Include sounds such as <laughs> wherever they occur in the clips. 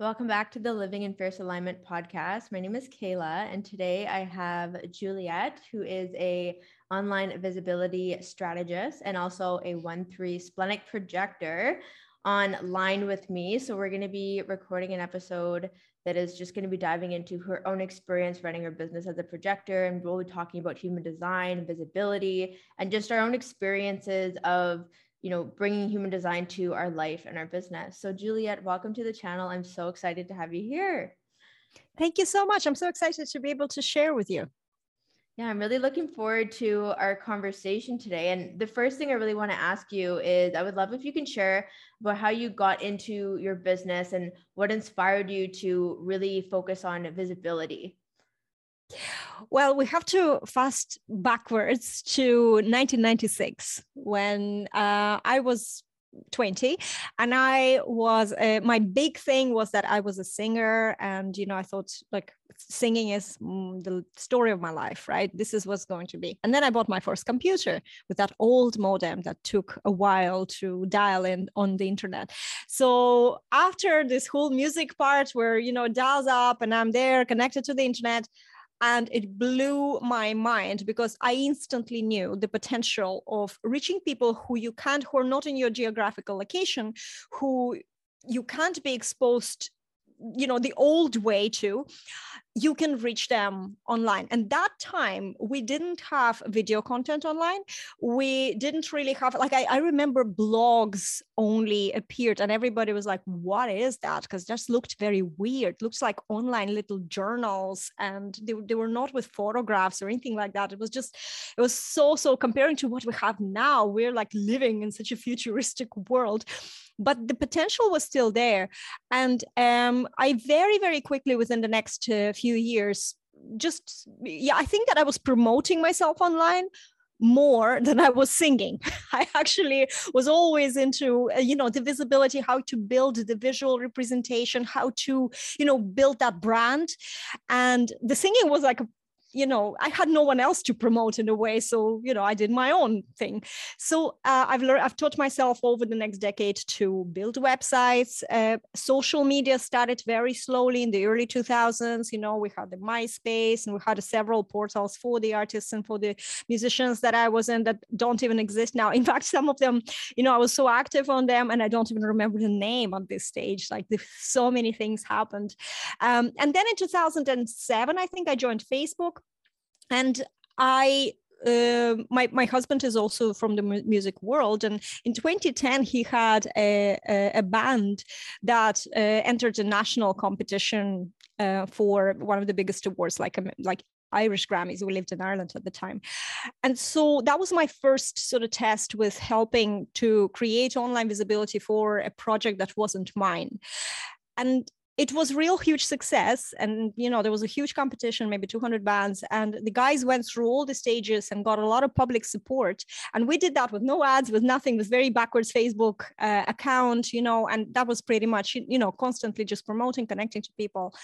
Welcome back to the Living in Fierce Alignment podcast. My name is Kehla, and today I have Juliette, who is a online visibility strategist and also a one three splenic projector online with me. So we're going to be recording an episode that is just going to be diving into her own experience running her business as a projector, and we'll be talking about human design, visibility, and just our own experiences of you know, bringing human design to our life and our business. So, Juliette, welcome to the channel. I'm so excited to have you here. Thank you so much. I'm so excited to be able to share with you. Yeah, I'm really looking forward to our conversation today. And the first thing I really want to ask you is I would love if you can share about how you got into your business and what inspired you to really focus on visibility. Well, we have to fast backwards to 1996 when uh, I was 20 and i was uh, my big thing was that i was a singer and you know i thought like singing is mm, the story of my life right? This is what's going to be. And then i bought my first computer with that old modem that took a while to dial in on the internet. So after this whole music part where you know dials up and i'm there connected to the internet and it blew my mind because i instantly knew the potential of reaching people who you can't who are not in your geographical location who you can't be exposed you know the old way to you can reach them online. And that time we didn't have video content online. We didn't really have like i, I remember blogs only appeared and everybody was like what is that? Because just looked very weird. Looks like online little journals and they, they were not with photographs or anything like that. It was just it was so so comparing to what we have now we're like living in such a futuristic world but the potential was still there. And um, I very, very quickly within the next uh, few years, just, yeah, I think that I was promoting myself online more than I was singing. <laughs> I actually was always into, uh, you know, the visibility, how to build the visual representation, how to, you know, build that brand. And the singing was like a you know i had no one else to promote in a way so you know i did my own thing. So uh, i've learned i've taught myself over the next decade to build websites uh, social media started very slowly in the early 2000s you know we had the myspace and we had several portals for the artists and for the musicians that i was in that don't even exist now. In fact some of them you know i was so active on them and i don't even remember the name on this stage like so many things happened. Um, and then in 2007 i think i joined facebook and I uh, my my husband is also from the music world, and in 2010 he had a a, a band that uh, entered a national competition uh, for one of the biggest awards, like um, like Irish Grammys. We lived in Ireland at the time, and so that was my first sort of test with helping to create online visibility for a project that wasn't mine. And it was real huge success and you know there was a huge competition maybe 200 bands and the guys went through all the stages and got a lot of public support and we did that with no ads with nothing with very backwards facebook uh, account you know and that was pretty much you know constantly just promoting connecting to people.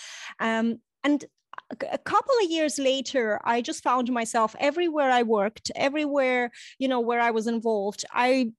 Um, and a couple of years later i just found myself everywhere i worked everywhere you know where i was involved i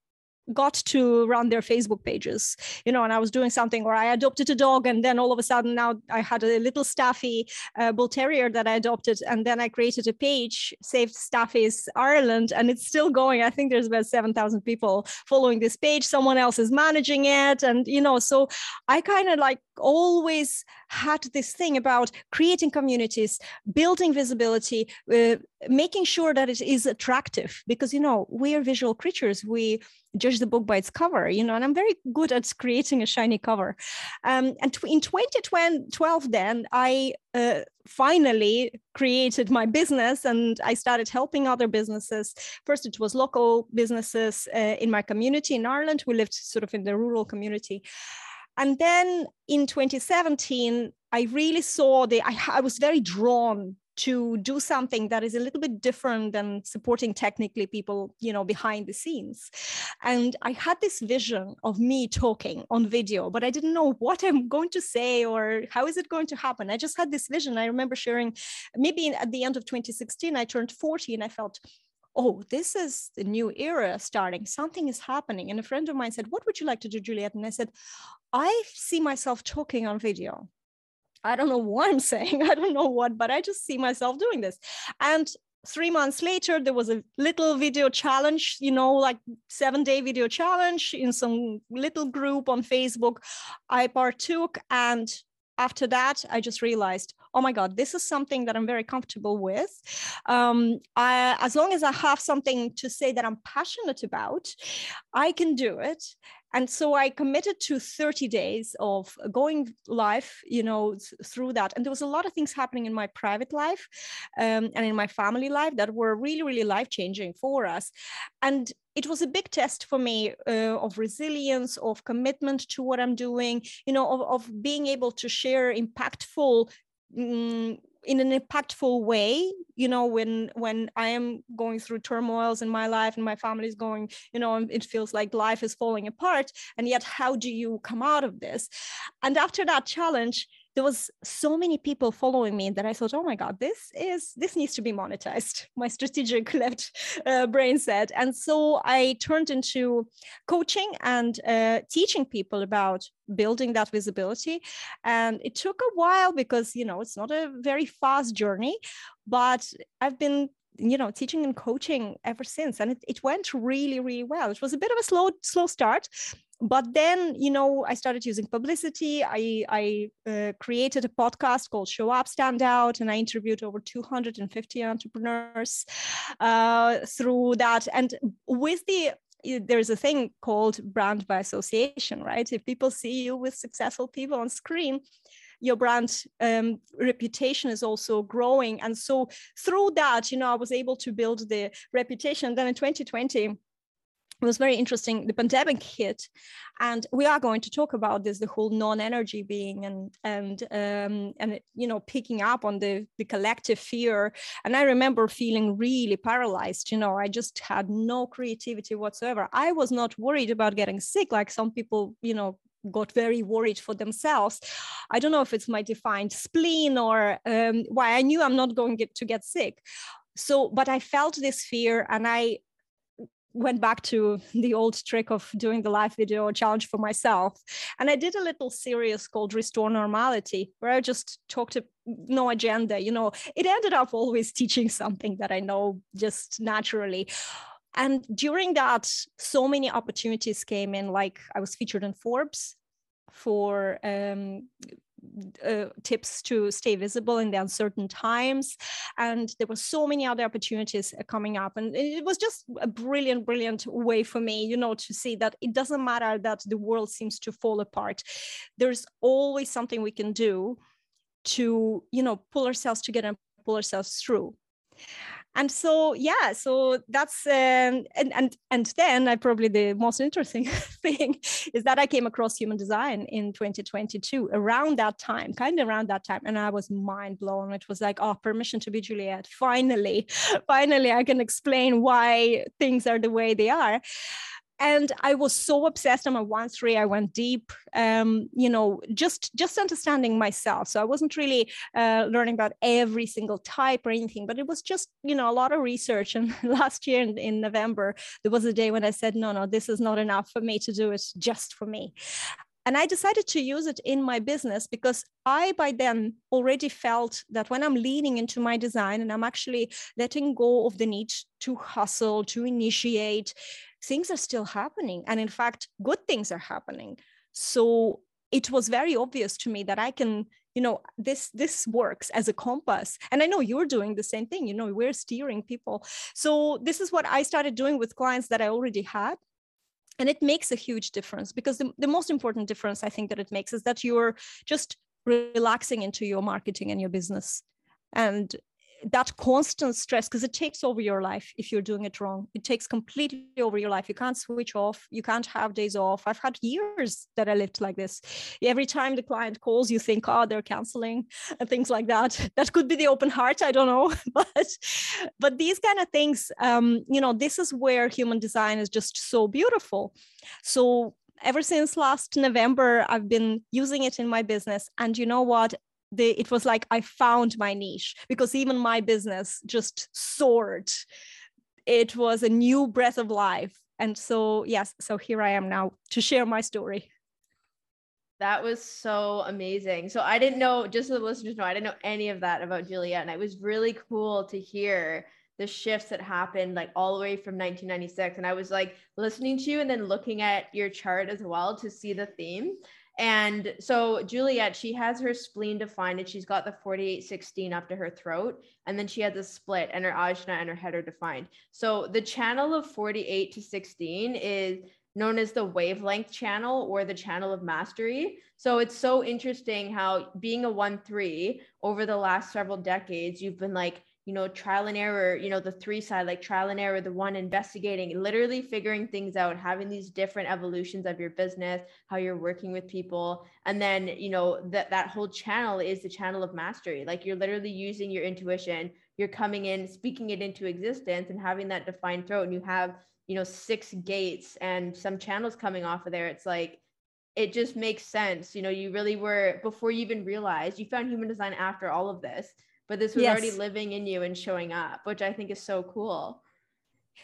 got to run their Facebook pages, you know, and I was doing something or I adopted a dog and then all of a sudden now I had a little Staffy uh, Bull Terrier that I adopted and then I created a page, Saved Staffies Ireland, and it's still going. I think there's about 7,000 people following this page. Someone else is managing it. And, you know, so I kind of like always had this thing about creating communities, building visibility, uh, making sure that it is attractive because, you know, we are visual creatures. We judge the book by its cover, you know, and I'm very good at creating a shiny cover. Um, and in 2012, then I uh, finally created my business and I started helping other businesses. First, it was local businesses uh, in my community in Ireland. We lived sort of in the rural community. And then in 2017, I really saw the, I, I was very drawn to do something that is a little bit different than supporting technically people you know behind the scenes. And i had this vision of me talking on video but i didn't know what i'm going to say or how is it going to happen. I just had this vision. I remember sharing maybe at the end of 2016 i turned 40 and i felt oh, this is the new era starting. Something is happening. And a friend of mine said, What would you like to do, Juliette? And I said, I see myself talking on video. I don't know what I'm <laughs> saying. I don't know what, but I just see myself doing this. And three months later, there was a little video challenge, you know, like seven day video challenge in some little group on Facebook. I partook. And after that, I just realized, oh my God, this is something that I'm very comfortable with. Um, I, as long as I have something to say that I'm passionate about, I can do it. And so i committed to 30 days of going live you know through that. And there was a lot of things happening in my private life um, and in my family life that were really really life changing for us. And it was a big test for me uh, of resilience of commitment to what i'm doing you know of, of being able to share impactful um, in an impactful way you know when when i am going through turmoils in my life and my family is going you know it feels like life is falling apart and yet how do you come out of this? And after that challenge there was so many people following me that I thought, oh my God, this is this needs to be monetized. <laughs> My strategic <laughs> left uh, brain said, and so I turned into coaching and uh, teaching people about building that visibility. And it took a while because you know it's not a very fast journey, but I've been you know teaching and coaching ever since and it, it went really really well it was a bit of a slow slow start but then you know i started using publicity. I i uh, created a podcast called show up stand out and i interviewed over 250 entrepreneurs uh, through that. And with the there's a thing called brand by association right? If people see you with successful people on screen your brand um, reputation is also growing. And so through that you know i was able to build the reputation. Then in 2020 it was very interesting. The pandemic hit and we are going to talk about this the whole non-energy being and and um, and you know picking up on the the collective fear. And i remember feeling really paralyzed you know i just had no creativity whatsoever. I was not worried about getting sick like some people you know got very worried for themselves. I don't know if it's my defined spleen or um, why i knew i'm not going get, to get sick. So but i felt this fear and i went back to <laughs> the old trick of doing the live video challenge for myself. And I did a little series called Restore Normality, where I just talked to no agenda. You know, it ended up always <laughs> teaching something that I know just naturally. And during that, so many opportunities came in. Like I was featured in Forbes for um, uh, tips to stay visible in the uncertain times. And there were so many other opportunities uh, coming up. And it was just a brilliant, brilliant way for me, you know, to see that it doesn't matter that the world seems to fall apart. There's always something we can do to, you know, pull ourselves together and pull ourselves through and so yeah so that's um, and and and then i probably the most interesting <laughs> thing is that i came across human design in 2022 around that time kind of around that time and i was mind blown. It was like oh permission to be juliette. Finally <laughs> finally i can explain why things are the way they are and i was so obsessed. On my one three i went deep um, you know just just understanding myself. So i wasn't really uh, learning about every single type or anything but it was just you know a lot of research. And <laughs> last year in, in november there was a day when i said no no this is not enough for me to do it just for me. And I decided to use it in my business because I, by then, already felt that when I'm leaning into my design and I'm actually letting go of the need to hustle, to initiate, things are still happening. And in fact, good things are happening. So it was very obvious to me that I can, you know, this this works as a compass. And I know you're doing the same thing. You know, we're steering people. So this is what I started doing with clients that I already had. And it makes a huge difference because the, the most important difference I think that it makes is that you're just relaxing into your marketing and your business. And that constant stress because it takes over your life if you're doing it wrong. It takes completely over your life. You can't switch off. You can't have days off. I've had years that i lived like this. Every time the client calls you think oh they're canceling and things like that. That could be the open heart i don't know. <laughs> But but these kind of things um, you know this is where human design is just so beautiful. So ever since last November, I've been using it in my business. And you know what? The it was like I found my niche because even my business just soared. It was a new breath of life. And so yes, so here I am now to share my story. That was so amazing. So I didn't know, just so the listeners know, I didn't know any of that about Juliette. And it was really cool to hear the shifts that happened like all the way from 1996. And I was like listening to you and then looking at your chart as well to see the theme. And so Juliette, she has her spleen defined and she's got the 4816 up to her throat. And then she has a split and her ajna and her head are defined. So the channel of 48 to 16 is known as the wavelength channel or the channel of mastery. So it's so interesting how being a 1 3 over the last several decades, you've been like you know, trial and error, you know, the three side, like trial and error, the one investigating, literally figuring things out, having these different evolutions of your business, how you're working with people. And then, you know, that that whole channel is the channel of mastery. Like you're literally using your intuition, you're coming in, speaking it into existence and having that defined throat. And you have, you know, six gates and some channels coming off of there. It's like, it just makes sense. You know, you really were before you even realized you found human design after all of this but this was yes. already living in you and showing up, which I think is so cool.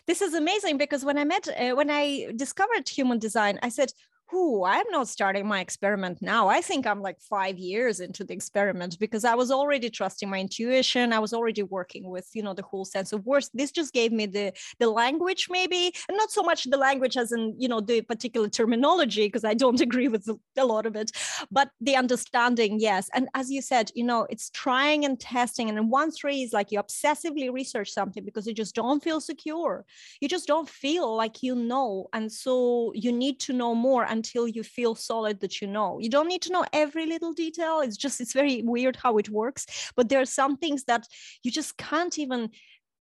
This is amazing because when I met, uh, when I discovered human design, I said, Ooh, I'm not starting my experiment now. I think I'm like five years into the experiment because I was already trusting my intuition. I was already working with, you know, the whole sense of worth. This just gave me the the language, maybe, and not so much the language as in, you know, the particular terminology, because I don't <laughs> agree with a lot of it, but the understanding, yes. And as you said, you know, it's trying and testing. And then one three is like you obsessively research something because you just don't feel secure. You just don't feel like you know. And so you need to know more and until you feel solid that you know. You don't need to know every little detail it's just it's very weird how it works but there are some things that you just can't even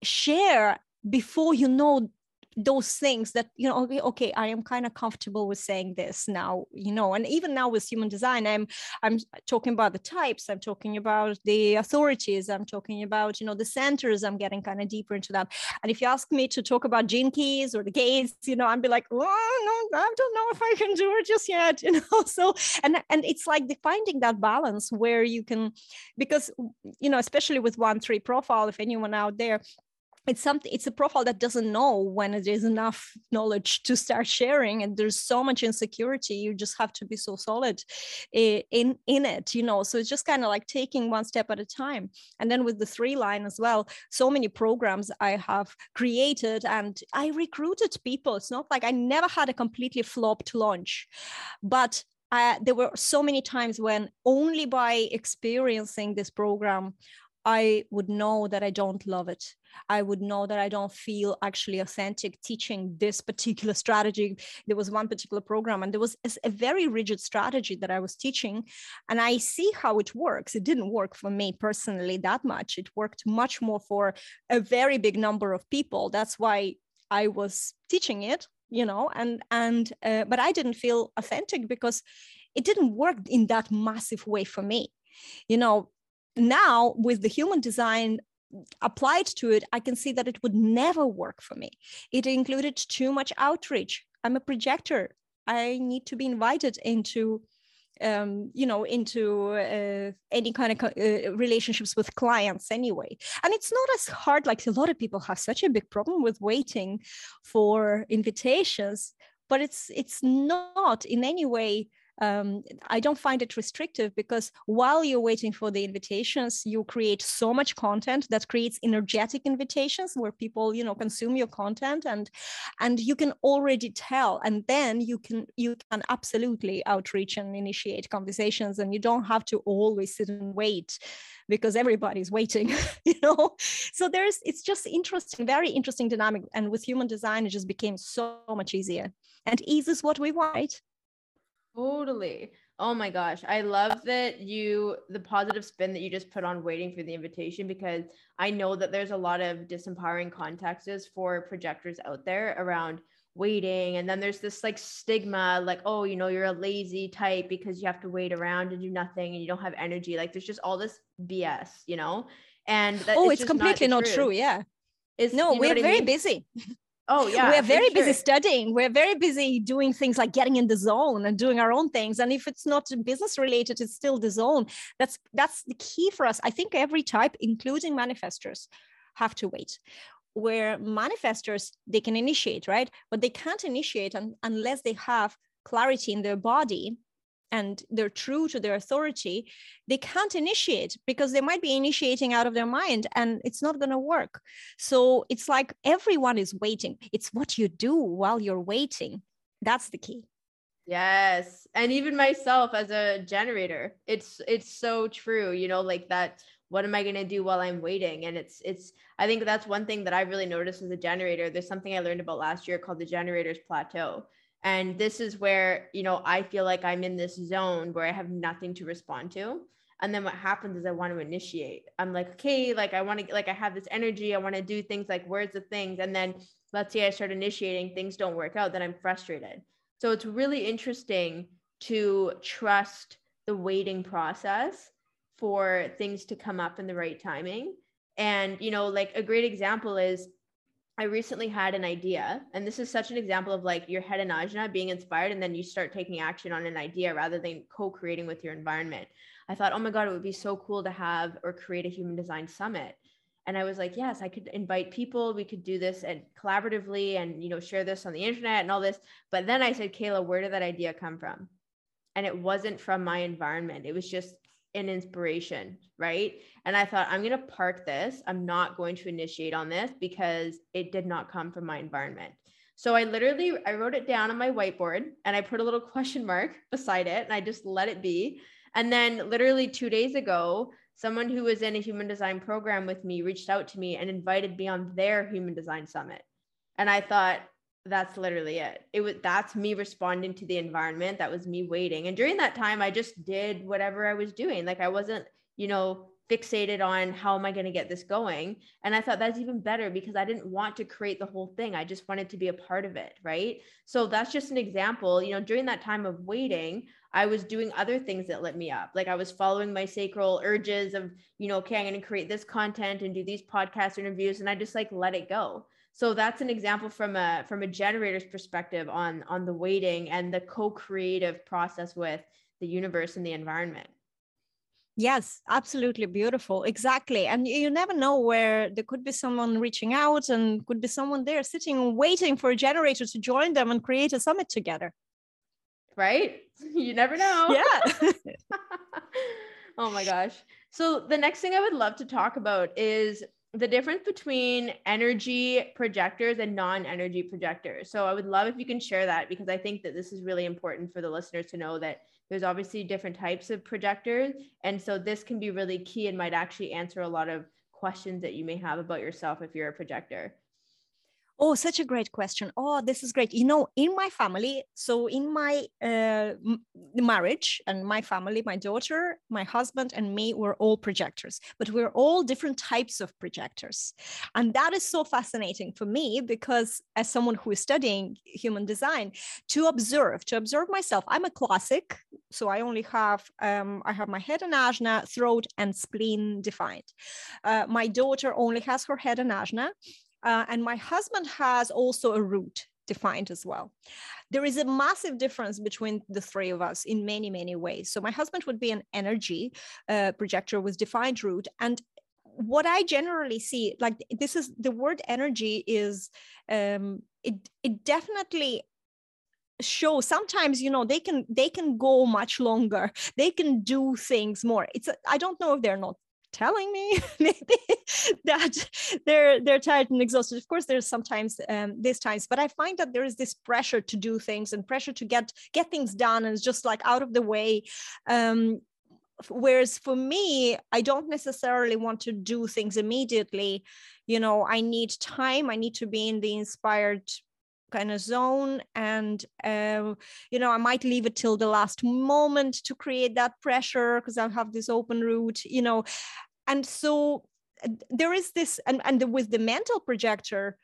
share before you know those things that you know okay, okay i am kind of comfortable with saying this now you know and even now with human design i'm i'm talking about the types i'm talking about the authorities i'm talking about you know the centers i'm getting kind of deeper into that. And if you ask me to talk about gene keys or the gates you know i'd be like oh no i don't know if i can do it just yet <laughs> you know so and and it's like the finding that balance where you can because you know especially with one three profile if anyone out there it's something it's a profile that doesn't know when there's enough knowledge to start sharing and there's so much insecurity you just have to be so solid in in it you know? So it's just kind of like taking one step at a time. And then with the three line as well so many programs i have created and i recruited people. It's not like i never had a completely flopped launch but uh, there were so many times when only by experiencing this program I would know that I don't love it. I would know that I don't feel actually authentic teaching this particular <laughs> strategy. There was one particular program, and there was a very rigid strategy that I was teaching. And I see how it works. It didn't work for me personally that much. It worked much more for a very big number of people. That's why I was teaching it you know and and uh, but i didn't feel authentic because it didn't work in that massive way for me you know now with the human design applied to it, I can see that it would never work for me. It included too much outreach. I'm a projector. I need to be invited into um, you know into uh, any kind of uh, relationships with clients anyway and it's not as hard like a lot of people have such a big problem with waiting for invitations but it's it's not in any way um, I don't find it restrictive because while you're waiting for the invitations, you create so much content that creates energetic invitations where people, you know, consume your content and and you can already tell. And then you can you can absolutely outreach and initiate conversations, and you don't have to always sit and wait because everybody's waiting <laughs> you know? So there's it's just interesting very interesting dynamic. And with human design it just became so much easier. And ease is what we want Totally. Oh my gosh. I love that you, the positive spin that you just put on waiting for the invitation, because I know that there's a lot of disempowering contexts for projectors out there around waiting. And then there's this like stigma, like, oh, you know, you're a lazy type because you have to wait around and do nothing and you don't have energy. Like there's just all this BS, you know? And that, oh, it's, it's completely not, not true. Yeah. It's, no, we're very mean? busy. <laughs> Oh yeah. We're very busy studying. We're very busy doing things like getting in the zone and doing our own things. And if it's not business related, it's still the zone. That's that's the key for us. I think every type, including manifestors, have to wait. Where manifestors, they can initiate, right? But they can't initiate un- unless they have clarity in their body and they're true to their authority, they can't initiate because they might be initiating out of their mind and it's not going to work. So it's like everyone is waiting. It's what you do while you're waiting. That's the key. Yes. And even myself as a generator, it's it's so true, you know, like that what am I going to do while I'm waiting? And it's it's I think that's one thing that I really noticed as a generator. There's something I learned about last year called the generator's plateau and this is where, you know, I feel like I'm in this zone where I have nothing to respond to. And then what happens is I want to initiate. I'm like, okay, like I want to, like I have this energy. I want to do things like words of things. And then let's say I start initiating, things don't work out, then I'm frustrated. So it's really interesting to trust the waiting process for things to come up in the right timing. And, you know, like a great example is I recently had an idea, and this is such an example of like your head and ajna being inspired, and then you start taking action on an idea rather than co-creating with your environment. I thought, oh my god, it would be so cool to have or create a human design summit. And I was like, yes, I could invite people. We could do this and collaboratively, and you know, share this on the internet and all this. But then I said, Kehla, where did that idea come from? And it wasn't from my environment. It was just an inspiration, right? And I thought, I'm going to park this. I'm not going to initiate on this because it did not come from my environment. So I literally I wrote it down on my whiteboard and I put a little <laughs> question mark beside it and I just let it be. And then literally 2 days ago, someone who was in a human design program with me reached out to me and invited me on their human design summit. And I thought, that's literally it. It was that's me responding to the environment. That was me waiting. And during that time i just did whatever i was doing. Like i wasn't you know fixated on how am i going to get this going. And i thought that's even better because i didn't want to create the whole thing. I just wanted to be a part of it right? So that's just an example you know during that time of waiting i was doing other things that lit me up. Like i was following my sacral urges of you know okay i'm going to create this content and do these podcast interviews and i just like let it go so that's an example from a from a generator's perspective on on the waiting and the co-creative process with the universe and the environment. Yes absolutely beautiful. Exactly. And you never know where there could be someone reaching out and could be someone there sitting waiting for a generator to join them and create a summit together. Right? <laughs> You never know. Yeah. <laughs> <laughs> Oh my gosh. So the next thing i would love to talk about is the difference between energy projectors and non-energy projectors. So I would love if you can share that because I think that this is really important for the listeners to know that there's obviously different types of projectors and so this can be really key and might actually answer a lot of questions that you may have about yourself if you're a projector. Oh, such a great question. Oh, this is great. You know, in my family, so in my uh, marriage and my family, my daughter, my husband, and me were all projectors, but we're all different types of projectors. And that is so fascinating for me because, as someone who is studying human design, to observe, to observe myself, I'm a classic. So I only have, um, I have my head and ajna, throat, and spleen defined. Uh, my daughter only has her head and ajna uh, and my husband has also a root defined as well. There is a massive difference between the three of us in many, many ways. So my husband would be an energy uh, projector with defined root. And what I generally see, like this is the word energy is, um, it, it definitely show sometimes you know they can they can go much longer <laughs> they can do things more it's I don't know if they're not telling me <laughs> maybe that they're they're tired and exhausted. Of course there's sometimes um, these times but i find that there is this pressure to do things and pressure to get get things done and it's just like out of the way. Um, whereas for me i don't necessarily want to do things immediately. You know i need time. I need to be in the inspired kind of zone and uh, you know i might leave it till the last moment to create that pressure because i have this open root you know and so uh, there is this and, and with the mental projector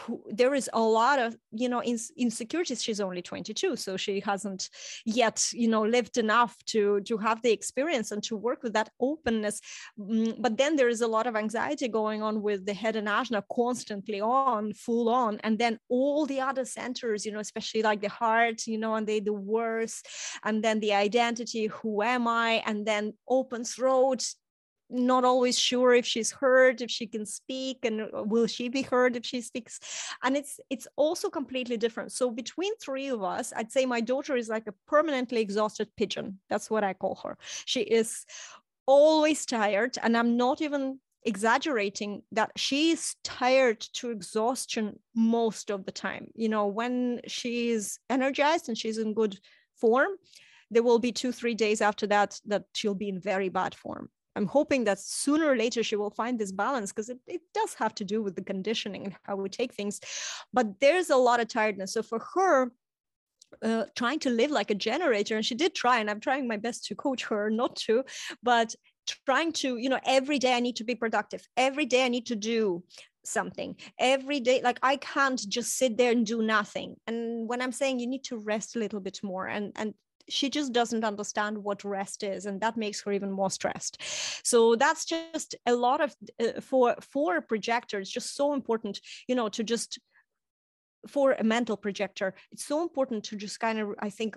who, there is a lot of you know in, insecurities. She's only 22 so she hasn't yet you know lived enough to to have the experience and to work with that openness. Mm, but then there is a lot of anxiety going on with the head and ajna constantly on full on. And then all the other centers you know especially like the heart you know and they the worse and then the identity who am i? And then open throat not always sure if she's heard if she can speak and uh, will she be heard if she speaks. And it's it's also completely different. So between three of us i'd say my daughter is like a permanently exhausted pigeon. That's what i call her. She is always tired and i'm not even exaggerating that she's tired to exhaustion most of the time. You know when she's energized and she's in good form there will be two three days after that that she'll be in very bad form I'm hoping that sooner or later she will find this balance because it, it does have to do with the conditioning and how we take things. But there's a lot of tiredness. So for her, uh, trying to live like a generator, and she did try, and I'm trying my best to coach her not to, but trying to, you know, every day I need to be productive. Every day I need to do something every day like i can't just sit there and do nothing and when i'm saying you need to rest a little bit more and and she just doesn't understand what rest is and that makes her even more stressed. So that's just a lot of uh, for for a projector it's just so important you know to just for a mental projector it's so important to just kind of i think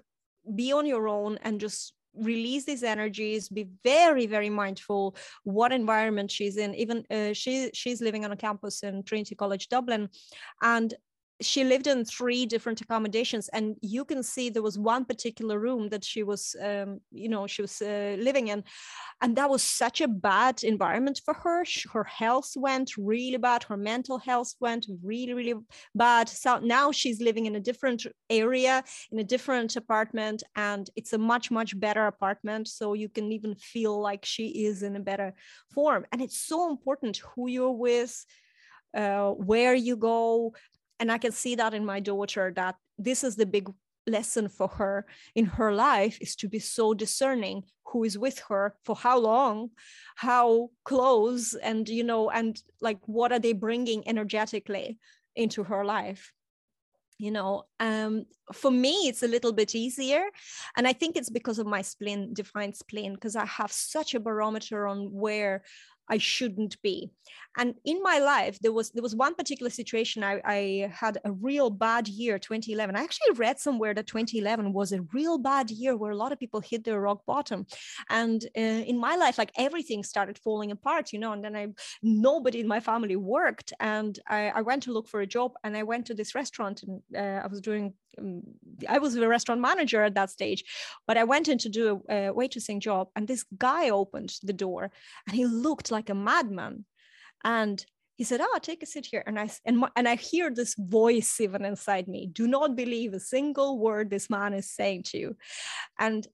be on your own and just release these energies be very very mindful what environment she's in. Even uh, she she's living on a campus in trinity college dublin and she lived in three different accommodations and you can see there was one particular room that she was um, you know she was uh, living in and that was such a bad environment for her. Her health went really bad her mental health went really really bad. So now she's living in a different area in a different apartment and it's a much much better apartment so you can even feel like she is in a better form. And it's so important who you're with uh, where you go and i can see that in my daughter that this is the big lesson for her in her life is to be so discerning who is with her for how long how close and you know and like what are they bringing energetically into her life you know? Um, for me it's a little bit easier. And i think it's because of my spleen defined spleen because i have such a barometer on where I shouldn't be. And in my life, there was there was one particular situation. I, I had a real bad year, 2011. I actually read somewhere that 2011 was a real bad year where a lot of people hit their rock bottom. And uh, in my life, like everything started falling apart, you know. And then I nobody in my family worked, and I, I went to look for a job. And I went to this restaurant, and uh, I was doing I was a restaurant manager at that stage, but I went in to do a, a waitressing job, and this guy opened the door, and he looked like a madman, and he said, "Ah, oh, take a seat here." And I and my, and I hear this voice even inside me: "Do not believe a single word this man is saying to you." And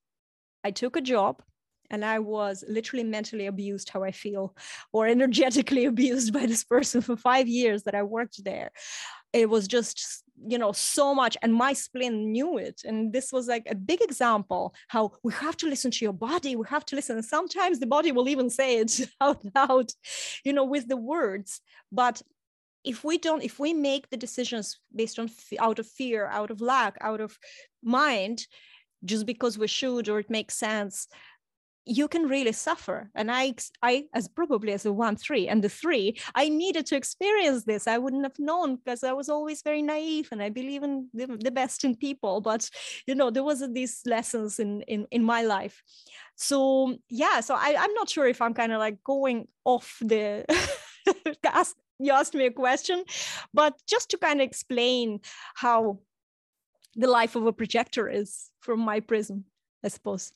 I took a job, and I was literally mentally abused, how I feel, or energetically <laughs> abused by this person for five years that I worked there. It was just you know so much and my spleen knew it. And this was like a big example how we have to listen to your body. We have to listen. And sometimes the body will even say it <laughs> out loud you know with the words. But if we don't if we make the decisions based on out of fear out of lack out of mind just because we should or it makes sense you can really suffer. And i i as probably as a one three and the three i needed to experience this. I wouldn't have known because i was always very naive and i believe in the, the best in people. But you know there was these lessons in in in my life. So yeah so I, i'm not sure if i'm kind of like going off the <laughs> ask you asked me a question but just to kind of explain how the life of a projector is from my prism i suppose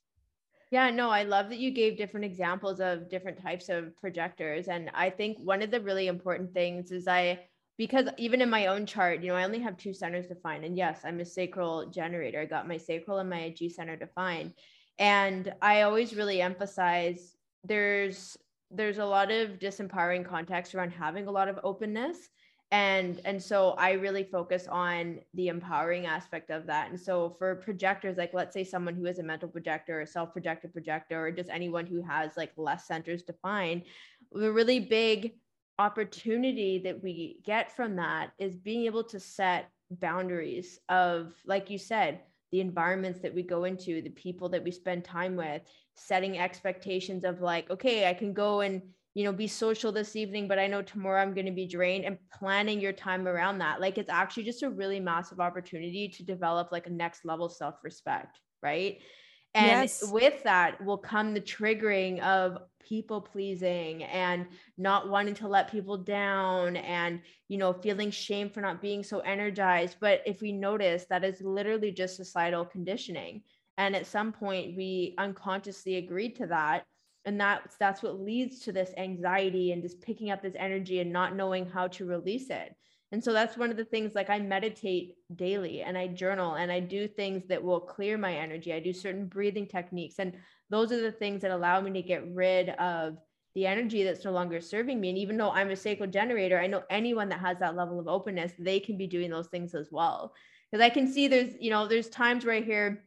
yeah, no, I love that you gave different examples of different types of projectors. And I think one of the really important things is I, because even in my own chart, you know, I only have two centers defined. And yes, I'm a sacral generator. I got my sacral and my G center defined. And I always really emphasize there's there's a lot of disempowering context around having a lot of openness and and so i really focus on the empowering aspect of that. And so for projectors like let's say someone who is a mental projector or self-projected projector or just anyone who has like less centers defined the really big opportunity that we get from that is being able to set boundaries of like you said the environments that we go into the people that we spend time with setting expectations of like okay i can go and you know be social this evening but i know tomorrow i'm going to be drained and planning your time around that. Like it's actually just a really massive opportunity to develop like a next level self-respect right? And yes. with that will come the triggering of people pleasing and not wanting to let people down and you know feeling shame for not being so energized. But if we notice that is literally just societal conditioning. And at some point we unconsciously agreed to that and that's that's what leads to this anxiety and just picking up this energy and not knowing how to release it and so that's one of the things like I meditate daily and I journal and I do things that will clear my energy. I do certain breathing techniques. And those are the things that allow me to get rid of the energy that's no longer serving me. And even though I'm a sacral generator, I know anyone that has that level of openness, they can be doing those things as well. Because I can see there's, you know, there's times where I hear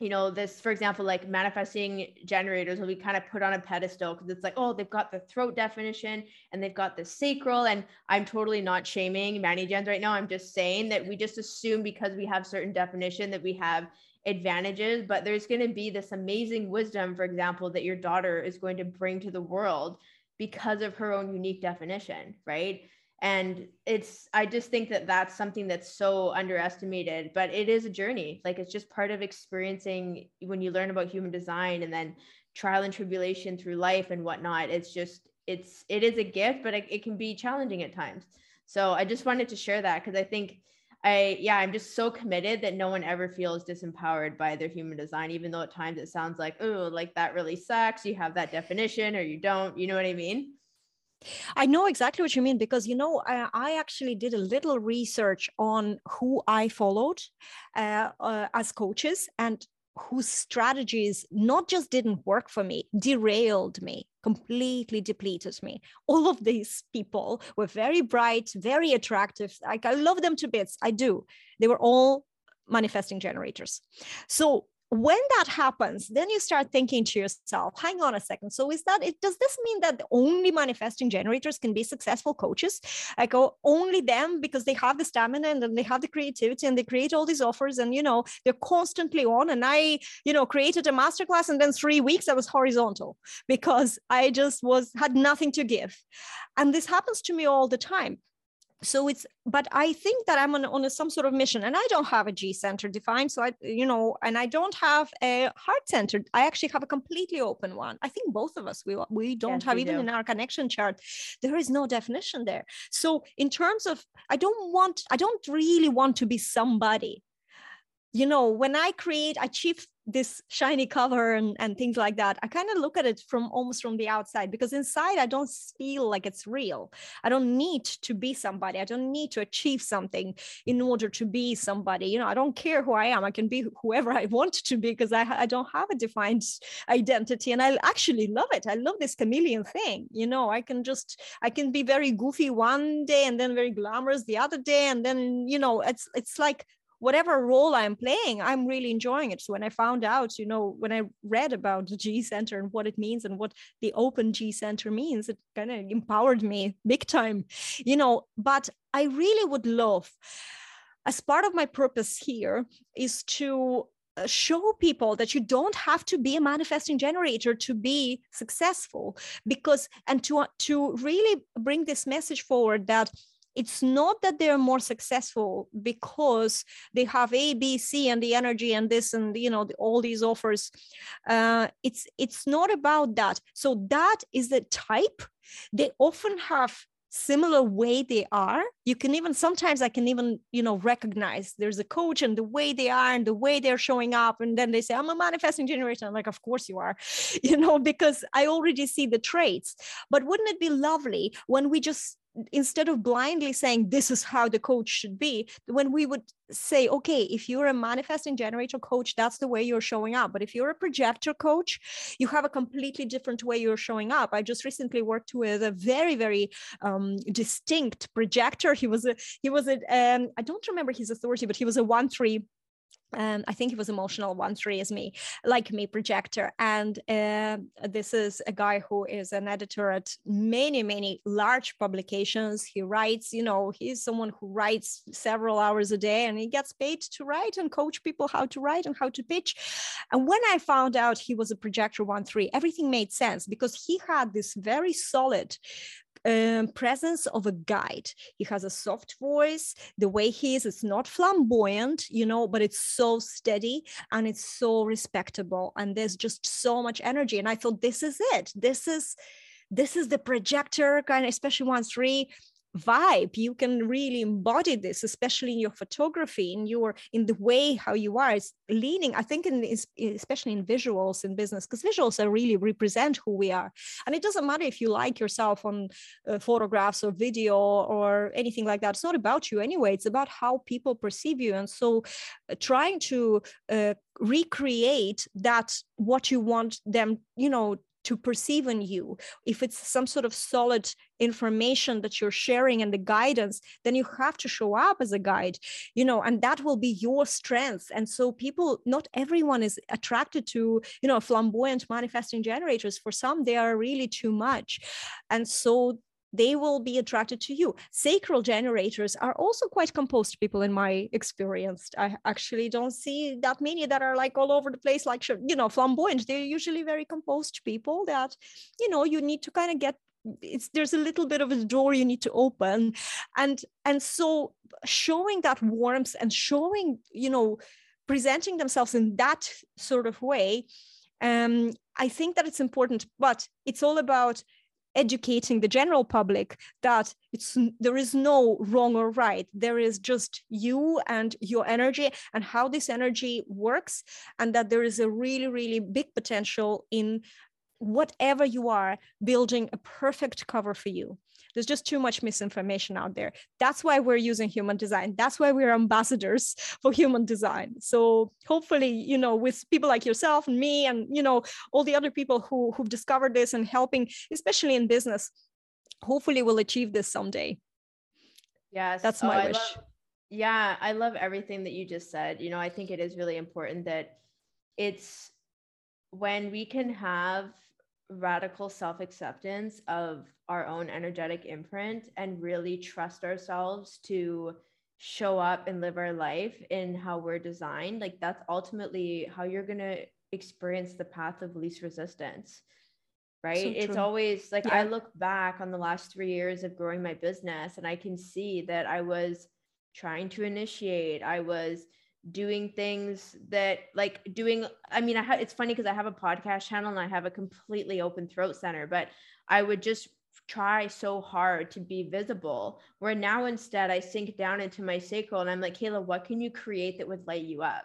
you know, this, for example, like manifesting generators will be kind of put on a pedestal because it's like, oh, they've got the throat definition and they've got the sacral. And I'm totally not shaming mani gens right now. I'm just saying that we just assume because we have certain definition that we have advantages, but there's going to be this amazing wisdom, for example, that your daughter is going to bring to the world because of her own unique definition, right? And it's i just think that that's something that's so underestimated but it is a journey. Like it's just part of experiencing when you learn about human design and then trial and tribulation through life and whatnot. It's just it's it is a gift but it, it can be challenging at times. So i just wanted to share that because i think i yeah i'm just so committed that no one ever feels disempowered by their human design even though at times it sounds like oh like that really sucks. You have that definition or you don't. You know what i mean I know exactly what you mean because you know I, I actually did a little research on who I followed uh, uh, as coaches and whose strategies not just didn't work for me, derailed me, completely depleted me. All of these people were very bright, very attractive. Like I love them to bits. I do. They were all manifesting generators. So when that happens then you start thinking to yourself hang on a second. So is that it does this mean that the only manifesting generators can be successful coaches? I go only them? Because they have the stamina and then they have the creativity and they create all these offers and you know they're constantly on. And i you know created a masterclass and then three weeks i was horizontal because i just was had nothing to give. And this happens to me all the time so it's but i think that i'm on, on a, some sort of mission and i don't have a g center defined so i you know and i don't have a heart center i actually have a completely open one i think both of us we, we don't yes, have even do. in our connection chart there is no definition there so in terms of i don't want i don't really want to be somebody you know when i create i achieve this shiny cover and, and things like that. I kind of look at it from almost from the outside because inside i don't feel like it's real. I don't need to be somebody. I don't need to achieve something in order to be somebody. You know i don't care who i am. I can be whoever i want to be because i, I don't have a defined identity and i actually love it. I love this chameleon thing. You know i can just i can be very goofy one day and then very glamorous the other day and then you know it's it's like whatever role I'm playing, I'm really enjoying it. So when I found out, you know, when I read about the <laughs> G Center and what it means and what the open G Center means, it kind of empowered me big time, you know. But I really would love, as part of my purpose here, is to uh, show people that you don't have to be a manifesting generator to be successful because and to to really bring this message forward that it's not that they're more successful because they have a b c and the energy and this and you know all these offers. Uh, it's it's not about that. So that is the type. They often have similar way they are. You can even sometimes i can even you know recognize there's a coach and the way they are and the way they're showing up. And then they say i'm a manifesting generation i'm like of course you are. <laughs> You know because i already see the traits. But wouldn't it be lovely when we just instead of blindly saying this is how the coach should be when we would say okay if you're a manifesting generator coach that's the way you're showing up. But if you're a projector coach you have a completely different way you're showing up. I just recently worked with a very very um, distinct projector. He was a he was a um, i don't remember his authority but he was a one three um, I think it was emotional one three is me, like me projector. And uh, this is a guy who is an editor at many, many large publications. He writes, you know, he's someone who writes several hours a day and he gets paid to write and coach people how to write and how to pitch. And when I found out he was a projector one three, everything made sense because he had this very solid um, presence of a guide. He has a soft voice. The way he is, it's not flamboyant, you know, but it's so steady and it's so respectable. And there's just so much energy. And I thought, this is it. This is this is the projector kind of especially once three vibe you can really embody this especially in your photography in your in the way how you are. It's leaning i think in especially in visuals in business because visuals are really represent who we are. And it doesn't matter if you like yourself on uh, photographs or video or anything like that it's not about you anyway it's about how people perceive you. And so uh, trying to uh, recreate that what you want them you know to perceive in you. If it's some sort of solid information that you're sharing and the guidance then you have to show up as a guide you know and that will be your strength. And so people not everyone is attracted to you know flamboyant manifesting generators. For some they are really too much. And so they will be attracted to you. Sacral generators are also quite composed people in my experience. I actually don't see that many that are like all over the place, like, you know, flamboyant. They're usually very composed people that, you know, you need to kind of get it's there's a little bit of a door you need to open and and so showing that warmth and showing you know presenting themselves in that sort of way um i think that it's important but it's all about educating the general public that it's there is no wrong or right. There is just you and your energy and how this energy works and that there is a really really big potential in whatever you are building a perfect cover for you there's just too much misinformation out there. That's why we're using human design. That's why we're ambassadors <laughs> for human design. So hopefully you know with people like yourself and me and you know all the other people who who've discovered this and helping especially in business hopefully we'll achieve this someday. Yes. That's oh, my oh, wish. love, yeah i love everything that you just said. You know i think it is really important that it's when we can have radical self acceptance of our own energetic imprint and really trust ourselves to show up and live our life in how we're designed, like that's ultimately how you're going to experience the path of least resistance. Right. So it's always like yeah. I look back on the last three years of growing my business and I can see that I was trying to initiate, I was doing things that like doing i mean i have it's funny because i have a podcast channel and i have a completely open throat center but i would just try so hard to be visible where now instead i sink down into my sacral and i'm like Kehla what can you create that would light you up?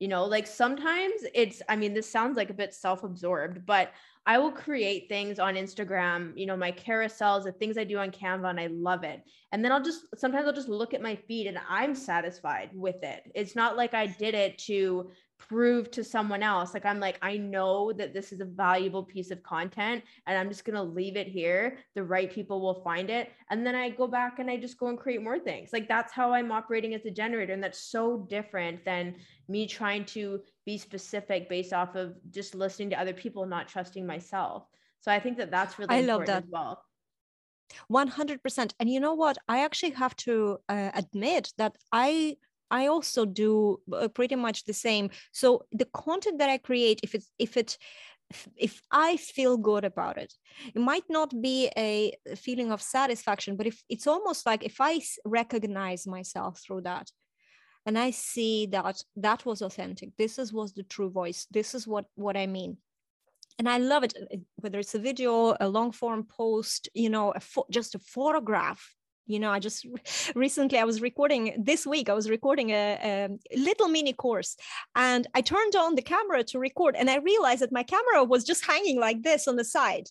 You know like sometimes it's i mean this sounds like a bit self-absorbed but I will create things on Instagram, you know, my carousels, the things I do on Canva, and I love it. And then I'll just sometimes I'll just look at my feed and I'm satisfied with it. It's not like I did it to prove to someone else. Like I'm like, I know that this is a valuable piece of content and I'm just gonna leave it here. The right people will find it. And then I go back and I just go and create more things. Like that's how I'm operating as a generator. And that's so different than me trying to be specific based off of just listening to other people, not trusting myself. So I think that that's really I love that. as well. 100% and you know what i actually have to uh, admit that i I also do uh, pretty much the same. So the content that I create, if it's if it if I feel good about it, it might not be a feeling of satisfaction, but if it's almost like if I recognize myself through that, and I see that that was authentic. This is was the true voice. This is what what I mean and I love it, whether it's a video, a long form post, you know, a fo- just a photograph you know i just <laughs> recently i was recording this week i was recording a, a, little mini course and i turned on the camera to record and i realized that my camera was just hanging like this on the side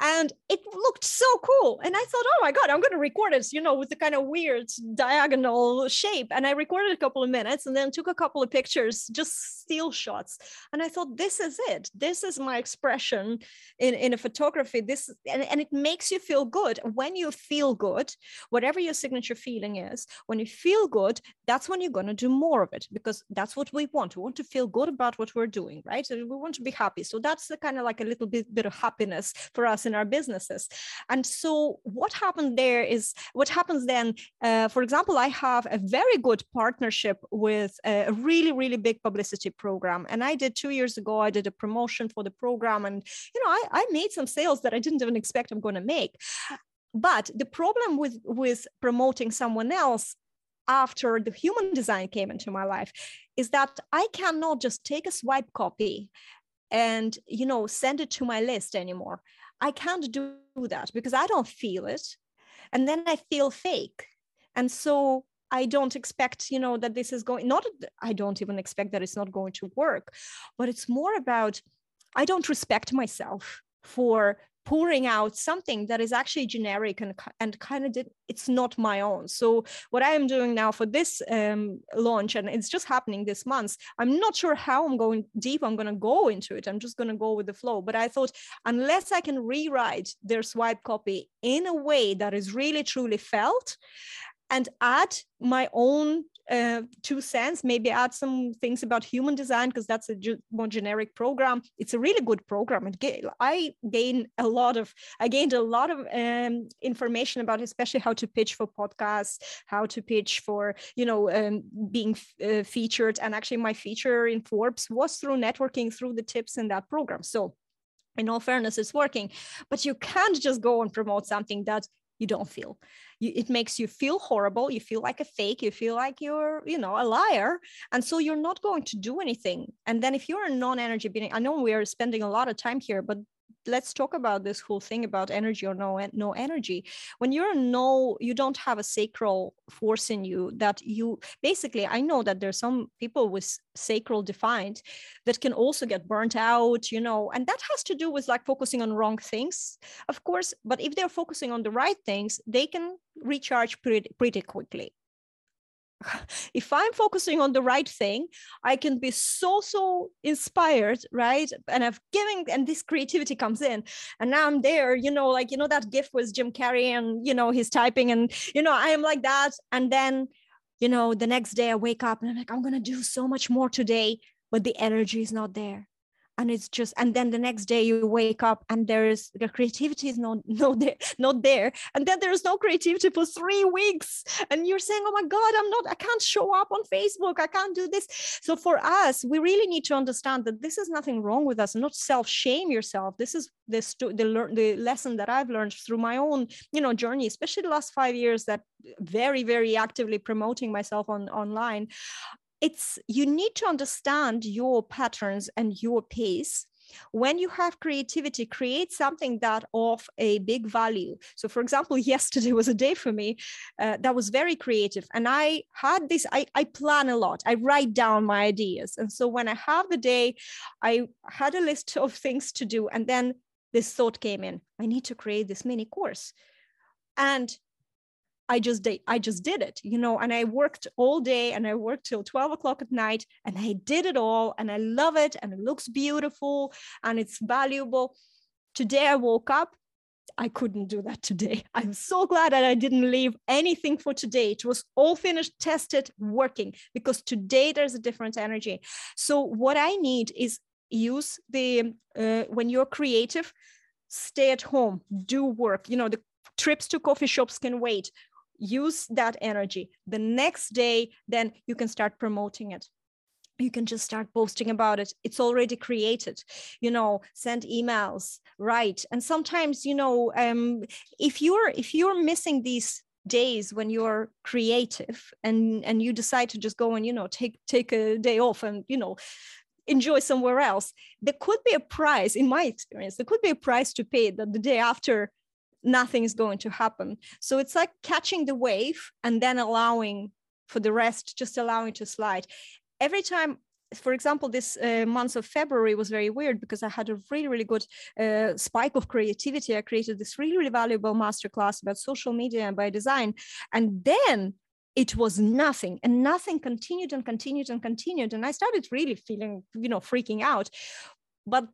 and it looked so cool. And i thought oh my god i'm going to record it you know with the kind of weird diagonal shape. And i recorded a couple of minutes and then took a couple of pictures just still shots. And i thought this is it. This is my expression in, in a photography. This and, and it makes you feel good. When you feel good whatever your signature feeling is when you feel good that's when you're going to do more of it because that's what we want. We want to feel good about what we're doing right? So we want to be happy. So that's the kind of like a little bit, bit of happiness for us in our businesses. And so what happened there is what happens then, uh, for example, I have a very good partnership with a really, really big publicity program. And I did two years ago, I did a promotion for the program. And, you know, I, I made some sales that I didn't even expect I'm going to make. But the problem with, with promoting someone else after the human design came into my life is that I cannot just take a swipe copy and you know send it to my list anymore I can't do that because I don't feel it. And then I feel fake. And so I don't expect, you know, that this is going, not, I don't even expect that it's not going to work, but it's more about, I don't respect myself for pouring out something that is actually generic and, and kind of did, it's not my own. So what I am doing now for this um, launch, and it's just happening this month, I'm not sure how I'm going deep I'm going to go into it. I'm just going to go with the flow. But I thought unless I can rewrite their swipe copy in a way that is really truly felt, and add my own uh, two cents, maybe add some things about human design because that's a ge- more generic program. It's a really good program. And I gain a lot of, I gained a lot of um, information about especially how to pitch for podcasts, how to pitch for, you know, um, being f- uh, featured. And actually my feature in Forbes was through networking through the tips in that program. So in all fairness, it's working, but you can't just go and promote something that you don't feel. You, it makes you feel horrible you feel like a fake you feel like you're you know a liar and so you're not going to do anything. And then if you're a non-energy being i know we are spending a lot of time here but let's talk about this whole thing about energy or no no energy. When you're no you don't have a sacral force in you that you basically i know that there's some people with sacral defined that can also get burnt out you know and that has to do with like focusing on wrong things of course but if they're focusing on the right things they can recharge pretty, pretty quickly <laughs> if i'm focusing on the right thing i can be so so inspired right? And i've given and this creativity comes in. And now i'm there you know like you know that gift was jim carrey and you know he's typing and you know i am like that. And then you know the next day i wake up and i'm like i'm to do so much more today but the energy is not there and it's just and then the next day you wake up and there's the creativity is not <laughs> not there not there. And then there's no creativity for three weeks. And you're saying oh my god i'm not i can't show up on facebook. I can't do this. So for us we really need to understand that this is nothing wrong with us. Not self shame yourself. This is the, the, the lesson that i've learned through my own you know journey especially the last five years that very very actively promoting myself on online it's you need to understand your patterns and your pace. When you have creativity create something that of a big value. So for example <laughs> yesterday was a day for me uh, that was very creative and i had this I, I plan a lot. I write down my ideas. And so when i have the day i had a list <laughs> of things to do and then this thought came in. I need to create this mini course. And I just did I just did it, you know, and I worked all day and I worked till 12 o'clock at night and I did it all and I love it and it looks beautiful and it's valuable. Today I woke up. I couldn't do that today. <laughs> I'm so glad that I didn't leave anything for today. It was all finished, tested, working because today there's a different energy. So what I need is use the uh, when you're creative, stay at home, do work. You know, the trips to coffee shops can wait use that energy. The next day then you can start promoting it. You can just start posting about it. It's already created you know send emails write. And sometimes you know um, if you're if you're missing these days when you're creative and and you decide to just go and you know take take a day off and you know enjoy somewhere else there could be a price in my experience there could be a price to pay that the day after nothing is going to happen. So it's like catching the wave and then allowing for the rest, just allowing to slide. Every time for example, this uh, month of February was very weird because I had a really, really good uh, spike of creativity. I created this really, really valuable masterclass about social media and by design. And then it was nothing and nothing continued and continued and continued. And I started really feeling, you know, freaking out. But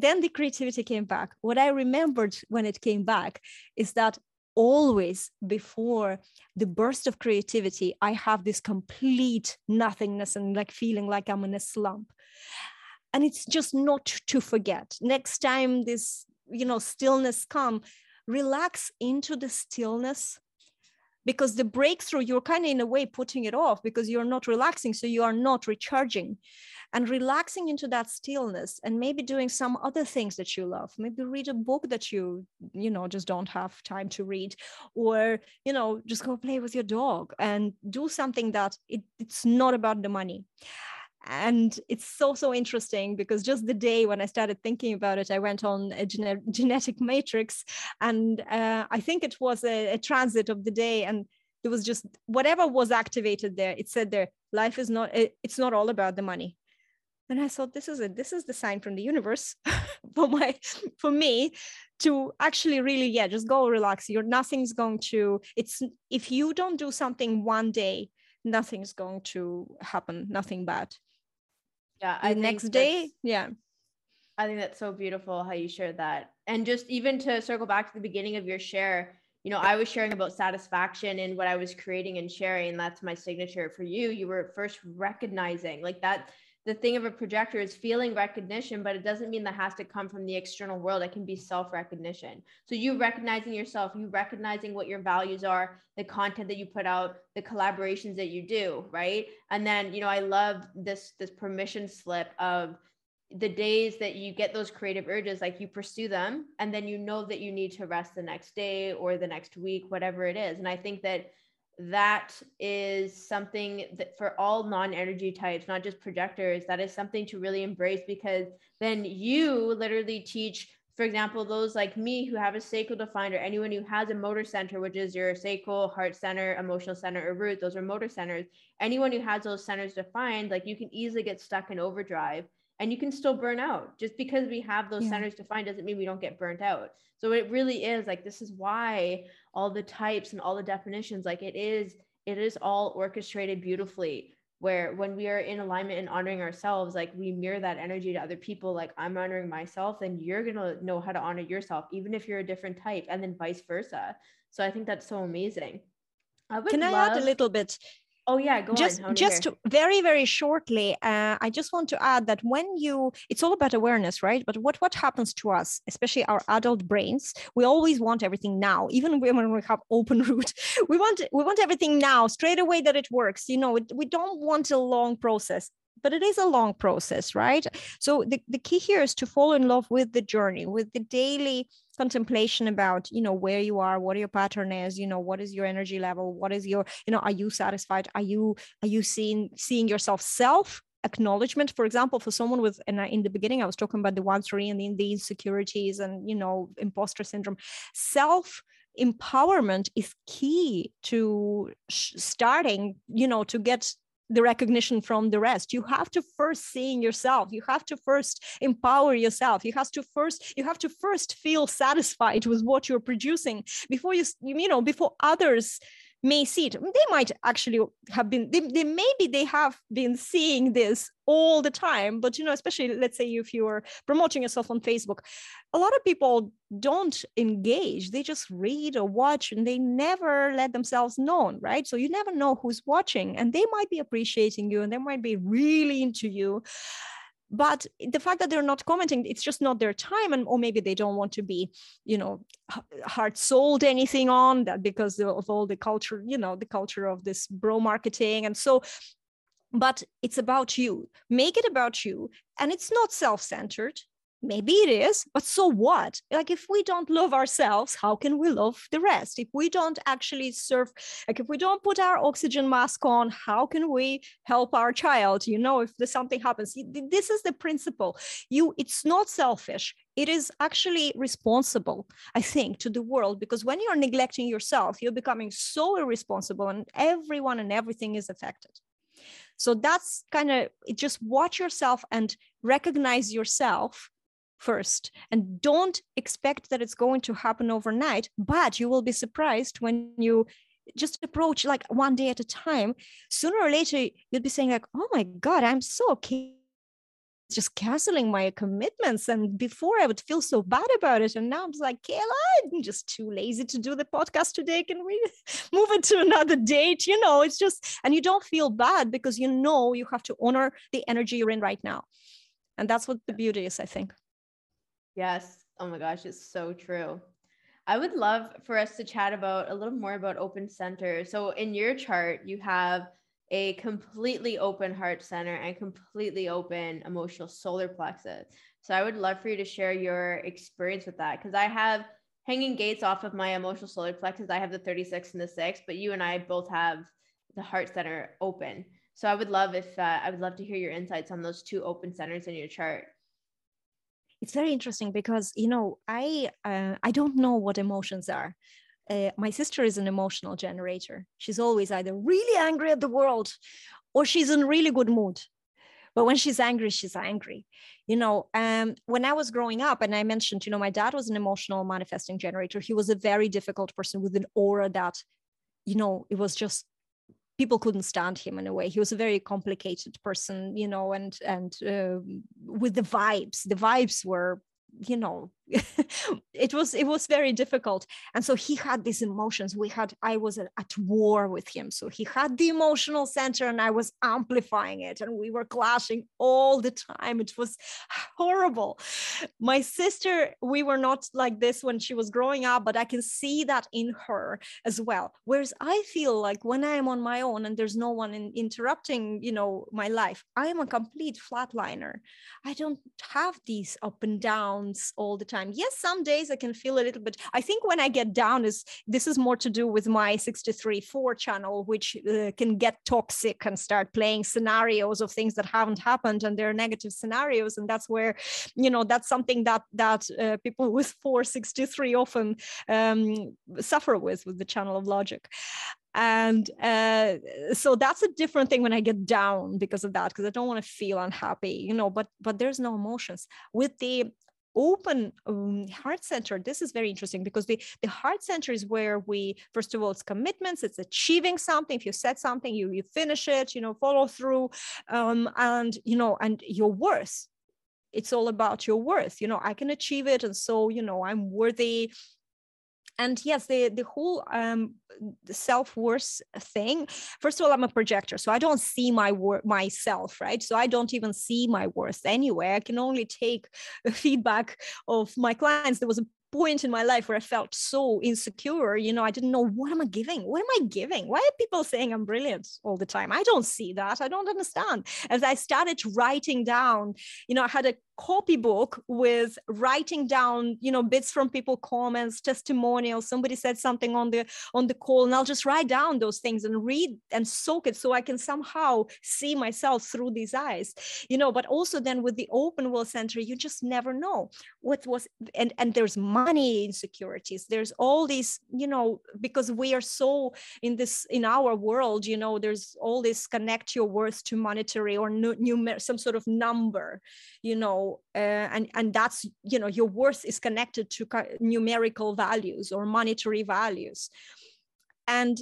then the creativity came back. What I remembered when it came back is that always before the burst of creativity, I have this complete nothingness and like feeling like I'm in a slump. And it's just not to forget. Next time this, you know, stillness come, relax into the stillness because the breakthrough you're kind of in a way putting it off because you're not relaxing so you are not recharging. And relaxing into that stillness and maybe doing some other things that you love. Maybe read a book that you you know just don't have time to read or you know just go play with your dog and do something that it, it's not about the money and it's so so interesting because just the day when i started thinking about it i went on a gene- <laughs> genetic matrix and uh, i think it was a, a, transit of the day and it was just whatever was activated there it said there life is not it, it's not all about the money. And i thought this is it. This is the sign from the universe <laughs> for my for me to actually really yeah just go relax. You're nothing's going to it's if you don't do something one day nothing's going to happen. Nothing bad yeah the next day? yeah. I think that's so beautiful how you shared that. And just even to circle back to the beginning of your share you know i was sharing about satisfaction and what i was creating and sharing that's my signature for you. You were first recognizing like that the thing of a projector is feeling recognition, but it doesn't mean that has to come from the external world. It can be self recognition. So you recognizing yourself, you recognizing what your values are, the content that you put out, the collaborations that you do, right? And then, you know, I love this this permission slip of the days that you get those creative urges like you pursue them and then you know that you need to rest the next day or the next week whatever it is and i think that that is something that for all non-energy types not just projectors that is something to really embrace because then you literally teach for example those like me who have a sacral defined or anyone who has a motor center which is your sacral heart center emotional center or root those are motor centers. Anyone who has those centers defined like you can easily get stuck in overdrive and you can still burn out. Just because we have those yeah. centers defined doesn't mean we don't get burnt out. So it really is like this is why all the types and all the definitions like it is it is all orchestrated beautifully where when we are in alignment and honoring ourselves like we mirror that energy to other people like i'm honoring myself then you're going to know how to honor yourself even if you're a different type and then vice versa. So i think that's so amazing. I can i love- add a little bit Oh yeah, go just, on. Just very very shortly, uh, I just want to add that when you, it's all about awareness, right? But what what happens to us, especially our adult brains, we always want everything now. Even when we have open <laughs> root, we want we want everything now, straight away that it works. You know, we don't want a long process but it is a long process, right? So the, the key here is to fall in love with the journey, with the daily contemplation about, you know, where you are, what your pattern is, you know, what is your energy level, what is your, you know, are you satisfied? Are you are you seeing seeing yourself self acknowledgement for example for someone with and in the beginning i was talking about the one three and the, the insecurities and you know imposter syndrome self empowerment is key to starting you know to get the recognition from the rest. You have to first seeing yourself. You have to first empower yourself. You have to first you have to first feel satisfied with what you're producing before you you know before others may see it. They might actually have been they, they maybe they have been seeing this all the time but you know especially let's say if you're promoting yourself on facebook a lot of people don't engage. They just read or watch and they never let themselves known right? So you never know who's watching and they might be appreciating you and they might be really into you but the fact that they're not commenting it's just not their time and or maybe they don't want to be you know hard sold anything on that because of all the culture you know the culture of this bro marketing and so but it's about you. Make it about you and it's not self-centered maybe it is but so what? Like if we don't love ourselves how can we love the rest? If we don't actually serve like if we don't put our oxygen mask on how can we help our child? You know if there's something happens. This is the principle. You it's not selfish. It is actually responsible i think to the world because when you're neglecting yourself you're becoming so irresponsible and everyone and everything is affected. So that's kind of just watch yourself and recognize yourself first. And don't expect that it's going to happen overnight but you will be surprised when you just approach like one day at a time. Sooner or later you'll be saying like oh my god i'm so okay just canceling my commitments and before i would feel so bad about it and now i'm just like Kehla i'm just too lazy to do the podcast today. Can we <laughs> move it to another date you know it's just and you don't feel bad because you know you have to honor the energy you're in right now. And that's what the beauty is i think yes oh my gosh it's so true I would love for us to chat about a little more about open center. So in your chart, you have a completely open heart center and completely open emotional solar plexus. So I would love for you to share your experience with that because I have hanging gates off of my emotional solar plexus. I have the 36 and the 6, but you and I both have the heart center open. So I would love if uh, I would love to hear your insights on those two open centers in your chart it's very interesting because you know i uh, i don't know what emotions are. Uh, my sister is an emotional generator. She's always either really angry at the world or she's in really good mood. But when she's angry she's angry you know. Um, when i was growing up and i mentioned you know my dad was an emotional manifesting generator. He was a very difficult person with an aura that you know it was just people couldn't stand him in a way. He was a very complicated person you know and and uh, with the vibes. The vibes were you know it was it was very difficult. And so he had these emotions. We had i was at, at, war with him. So he had the emotional center and i was amplifying it and we were clashing all the time. It was horrible. My sister we were not like this when she was growing up but i can see that in her as well. Whereas i feel like when i am on my own and there's no one in, interrupting you know my life i am a complete flatliner. I don't have these up and downs all the time time. Yes some days i can feel a little bit i think when i get down is this is more to do with my 63 4 channel which uh, can get toxic and start playing scenarios of things that haven't happened and they're negative scenarios. And that's where you know that's something that that uh, people with 463 often um, suffer with with the channel of logic. And uh, so that's a different thing when i get down because of that because i don't want to feel unhappy you know but but there's no emotions. With the open um, heart center this is very interesting because the, the heart center is where we first of all it's commitments it's achieving something if you set something you you finish it you know follow through um, and you know and your worth it's all about your worth you know i can achieve it and so you know i'm worthy and yes the the whole um, self-worth thing first of all i'm a projector so i don't see my worth myself right so i don't even see my worth anyway i can only take feedback of my clients there was a point in my life where I felt so insecure. You know, I didn't know what am I giving? What am I giving? Why are people saying I'm brilliant all the time? I don't see that. I don't understand. As I started writing down, you know, I had a copybook with writing down you know bits from people comments testimonials. Somebody said something on the on the call and i'll just write down those things and read and soak it so i can somehow see myself through these eyes. You know but also then with the open will center you just never know what was and and there's money insecurities. There's all these you know because we are so in this in our world you know there's all this connect your worth to monetary or new some sort of number you know uh, and and that's you know your worth is connected to numerical values or monetary values. And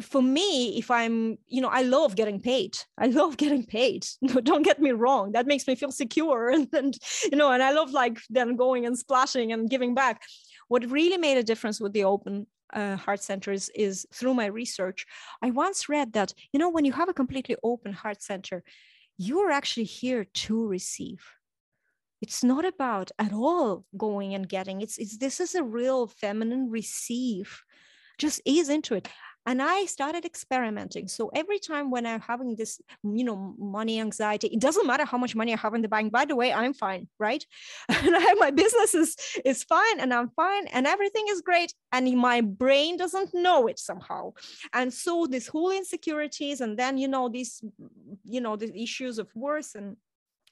for me if i'm you know i love getting paid. I love getting paid. <laughs> Don't get me wrong. That makes me feel secure <laughs> and, and you know and i love like then going and splashing and giving back. What really made a difference with the open uh, heart centers is through my research i once read that you know when you have a completely open heart center you're actually here to receive it's not about at all going and getting it's, it's this is a real feminine receive just ease into it. And i started experimenting. So every time when i'm having this you know money anxiety it doesn't matter how much money i have in the bank by the way i'm fine right? <laughs> And I have my business is is fine and i'm fine and everything is great and my brain doesn't know it somehow. And so this whole insecurities and then you know these you know the issues of worth and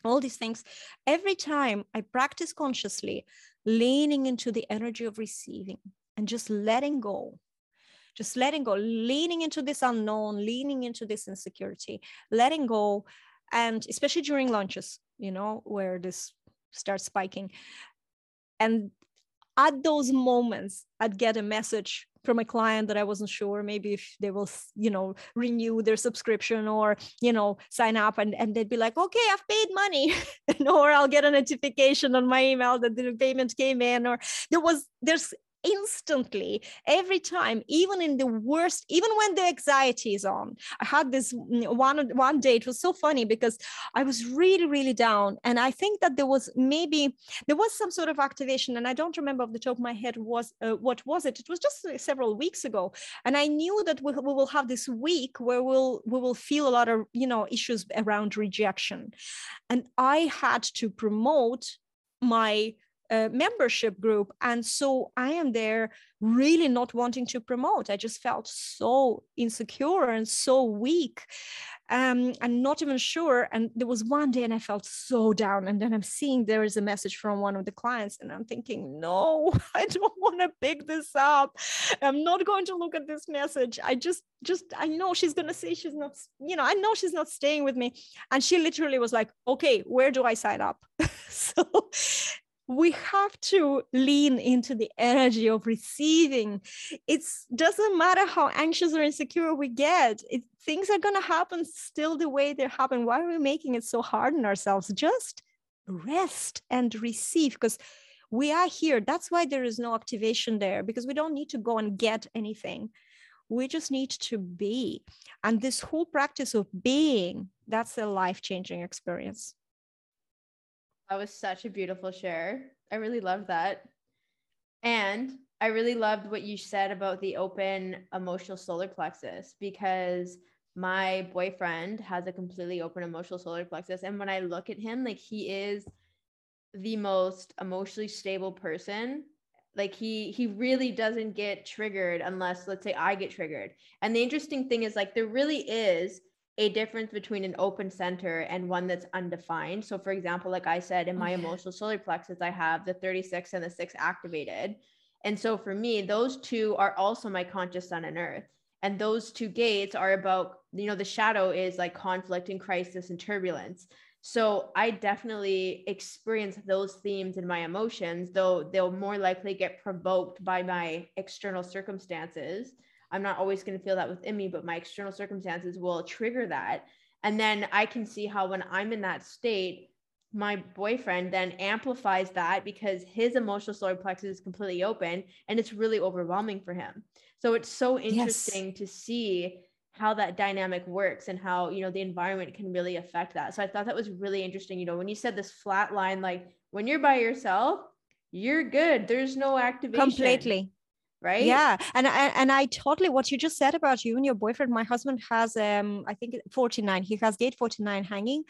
all these things. Every time i practice consciously leaning into the energy of receiving and just letting go just letting go leaning into this unknown leaning into this insecurity letting go. And especially during lunches you know where this starts spiking. And at those moments i'd get a message from a client that I wasn't sure maybe if they will, you know, renew their subscription or, you know, sign up and, and they'd be like, okay, I've paid money. <laughs> or I'll get a notification on my email that the payment came in. Or there was, there's instantly every time even in the worst even when the anxiety is on. I had this one one day it was so funny because i was really really down and i think that there was maybe there was some sort of activation and i don't remember off the top of my head was uh, what was it. It was just several weeks ago and i knew that we, we will have this week where we'll we will feel a lot of you know issues around rejection and i had to promote my membership group. And so I am there really not wanting to promote. I just felt so insecure and so weak um, and not even sure. And there was one day and I felt so down. And then I'm seeing there is a message from one of the clients, and I'm thinking, no, <laughs> I don't want to pick this up. I'm not going to look at this message. I just, just, I know she's going to say she's not, you know, I know she's not staying with me. And she literally was like, okay, where do I sign up? <laughs> so we have to lean into the energy of receiving. It doesn't matter how anxious or insecure we get it, things are going to happen still the way they happen. Why are we making it so hard on ourselves? Just rest and receive because we are here. That's why there is no activation there because we don't need to go and get anything. We just need to be. And this whole practice of being that's a life-changing experience that was such a beautiful share. I really loved that. And I really loved what you said about the open emotional solar plexus because my boyfriend has a completely open emotional solar plexus. And when I look at him, like he is the most emotionally stable person. Like he he really doesn't get triggered unless let's say I get triggered. And the interesting thing is like there really is a difference between an open center and one that's undefined. So, for example, like I said, in my okay. emotional solar plexus, I have the 36 and the 6 activated. And so, for me, those two are also my conscious sun and earth. And those two gates are about, you know, the shadow is like conflict and crisis and turbulence. So, I definitely experience those themes in my emotions, though they'll more likely get provoked by my external circumstances I'm not always going to feel that within me, but my external circumstances will trigger that. And then I can see how when I'm in that state, my boyfriend then amplifies that because his emotional solar plexus is completely open and it's really overwhelming for him. So it's so interesting yes. to see how that dynamic works and how you know the environment can really affect that. So I thought that was really interesting. You know, when you said this flat line, like when you're by yourself, you're good. There's no activation. Completely right? Yeah and and i totally what you just said about you and your boyfriend my husband has um i think 49 he has gate 49 hanging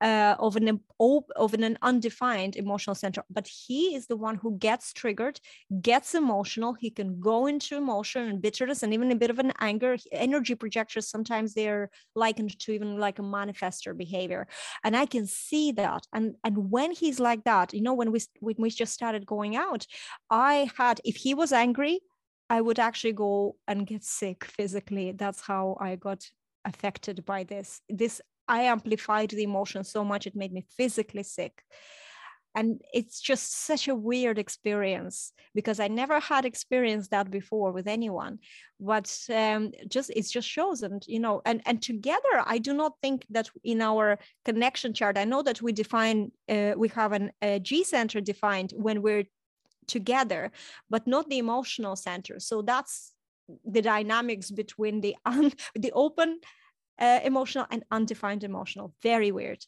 uh of an of an undefined emotional center but he is the one who gets triggered gets emotional he can go into emotion and bitterness and even a bit of an anger energy projectors sometimes they're likened to even like a manifester behavior and i can see that and and when he's like that you know when we when we just started going out i had if he was angry I would actually go and get sick physically. That's how I got affected by this. This I amplified the emotion so much it made me physically sick. And it's just such a weird experience because I never had experienced that before with anyone. But um, just it just shows, and you know, and and together, I do not think that in our connection chart. I know that we define uh, we have an a G center defined when we're together, but not the emotional center. So that's the dynamics between the <laughs> un, the open uh, emotional and undefined emotional. Very weird.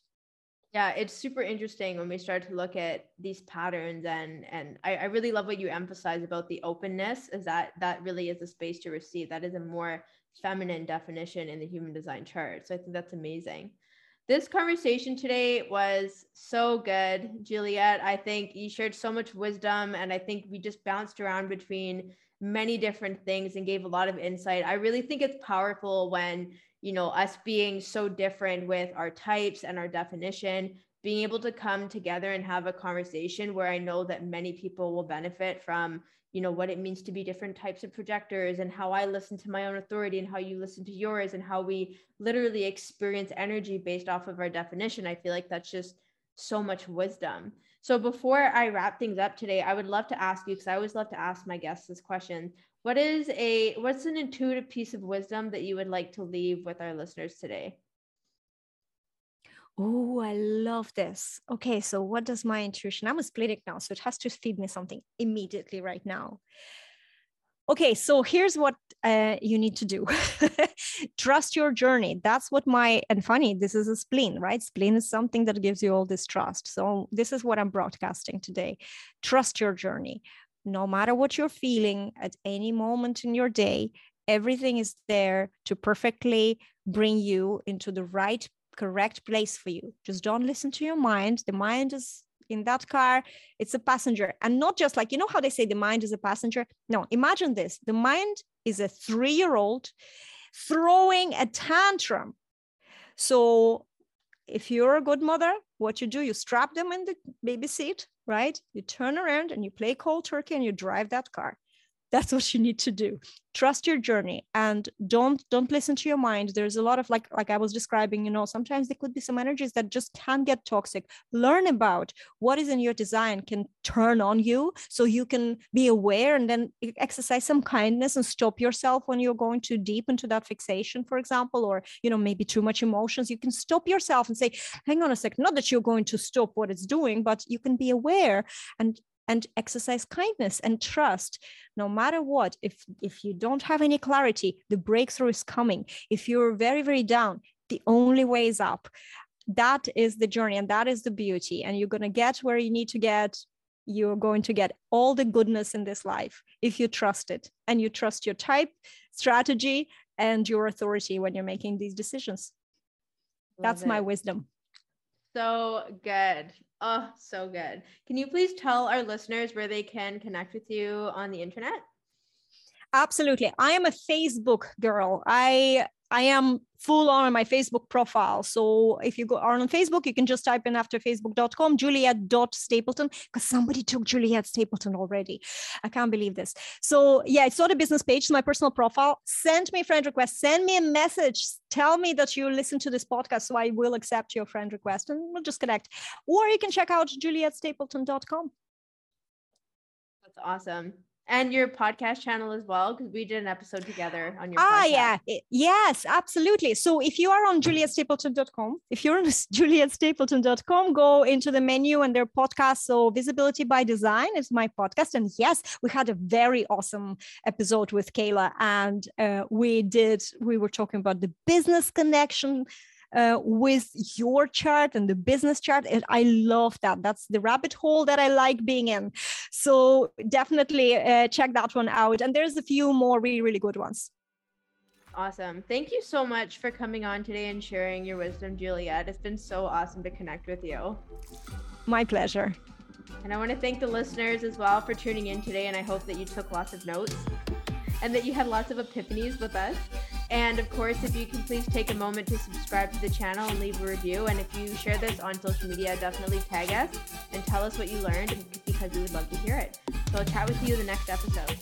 Yeah, it's super interesting when we start to look at these patterns and and I, I really love what you emphasize about the openness is that that really is a space to receive. That is a more feminine definition in the human design chart. So I think that's amazing. This conversation today was so good, Juliette. I think you shared so much wisdom, and I think we just bounced around between many different things and gave a lot of insight. I really think it's powerful when, you know, us being so different with our types and our definition, being able to come together and have a conversation where I know that many people will benefit from, you know what it means to be different types of projectors and how i listen to my own authority and how you listen to yours and how we literally experience energy based off of our definition. I feel like that's just so much wisdom. So before i wrap things up today i would love to ask you because i always love to ask my guests this question. What is a what's an intuitive piece of wisdom that you would like to leave with our listeners today Oh, I love this. Okay, so what does my intuition? I'm a splenic now, so it has to feed me something immediately right now. Okay, so here's what uh, you need to do <laughs> trust your journey. That's what my, and funny, this is a spleen, right? Spleen is something that gives you all this trust. So, this is what I'm broadcasting today. Trust your journey. No matter what you're feeling at any moment in your day, everything is there to perfectly bring you into the right correct place for you. Just don't listen to your mind. The mind is in that car, it's a passenger. And not just like, you know how they say the mind is a passenger? No, imagine this the mind is a three year old throwing a tantrum. So if you're a good mother, what you do, you strap them in the baby seat, right? You turn around and you play cold turkey and you drive that car that's what you need to do. Trust your journey and don't don't listen to your mind. There's a lot of like like i was describing you know sometimes there could be some energies that just can get toxic. Learn about what is in your design can turn on you so you can be aware and then exercise some kindness and stop yourself when you're going too deep into that fixation for example or you know maybe too much emotions. You can stop yourself and say hang on a sec not that you're going to stop what it's doing but you can be aware and and exercise kindness and trust. No matter what if if you don't have any clarity the breakthrough is coming. If you're very very down the only way is up. That is the journey and that is the beauty. And you're going to get where you need to get. You're going to get all the goodness in this life if you trust it and you trust your type strategy and your authority when you're making these decisions. Love that's it. my wisdom. So good Oh, so good. Can you please tell our listeners where they can connect with you on the internet? Absolutely. I am a Facebook girl. I I am full on my Facebook profile. So if you go on Facebook, you can just type in after facebook.com, juliette.stapleton, because somebody took Juliette Stapleton already. I can't believe this. So yeah, it's not a business page, it's my personal profile. Send me a friend request, send me a message, tell me that you listen to this podcast. So I will accept your friend request and we'll just connect. Or you can check out juliettestapleton.com. That's awesome and your podcast channel as well because we did an episode together on your ah podcast. yeah. Yes absolutely. So if you are on juliettestapleton.com if you're on <laughs> juliettestapleton.com go into the menu and their podcast. So visibility by design is my podcast. And yes we had a very awesome episode with Kehla and uh, we did we were talking about the business connection uh, with your chart and the business chart. And I love that. That's the rabbit hole that I like being in. So definitely uh, check that one out. And there's a few more really, really good ones. Awesome. Thank you so much for coming on today and sharing your wisdom, Juliette. It's been so awesome to connect with you. My pleasure. And I want to thank the listeners as well for tuning in today. And I hope that you took lots of notes and that you had lots of epiphanies with us. And of course, if you can please take a moment to subscribe to the channel and leave a review. And if you share this on social media, definitely tag us and tell us what you learned because we would love to hear it. So I'll chat with you in the next episode.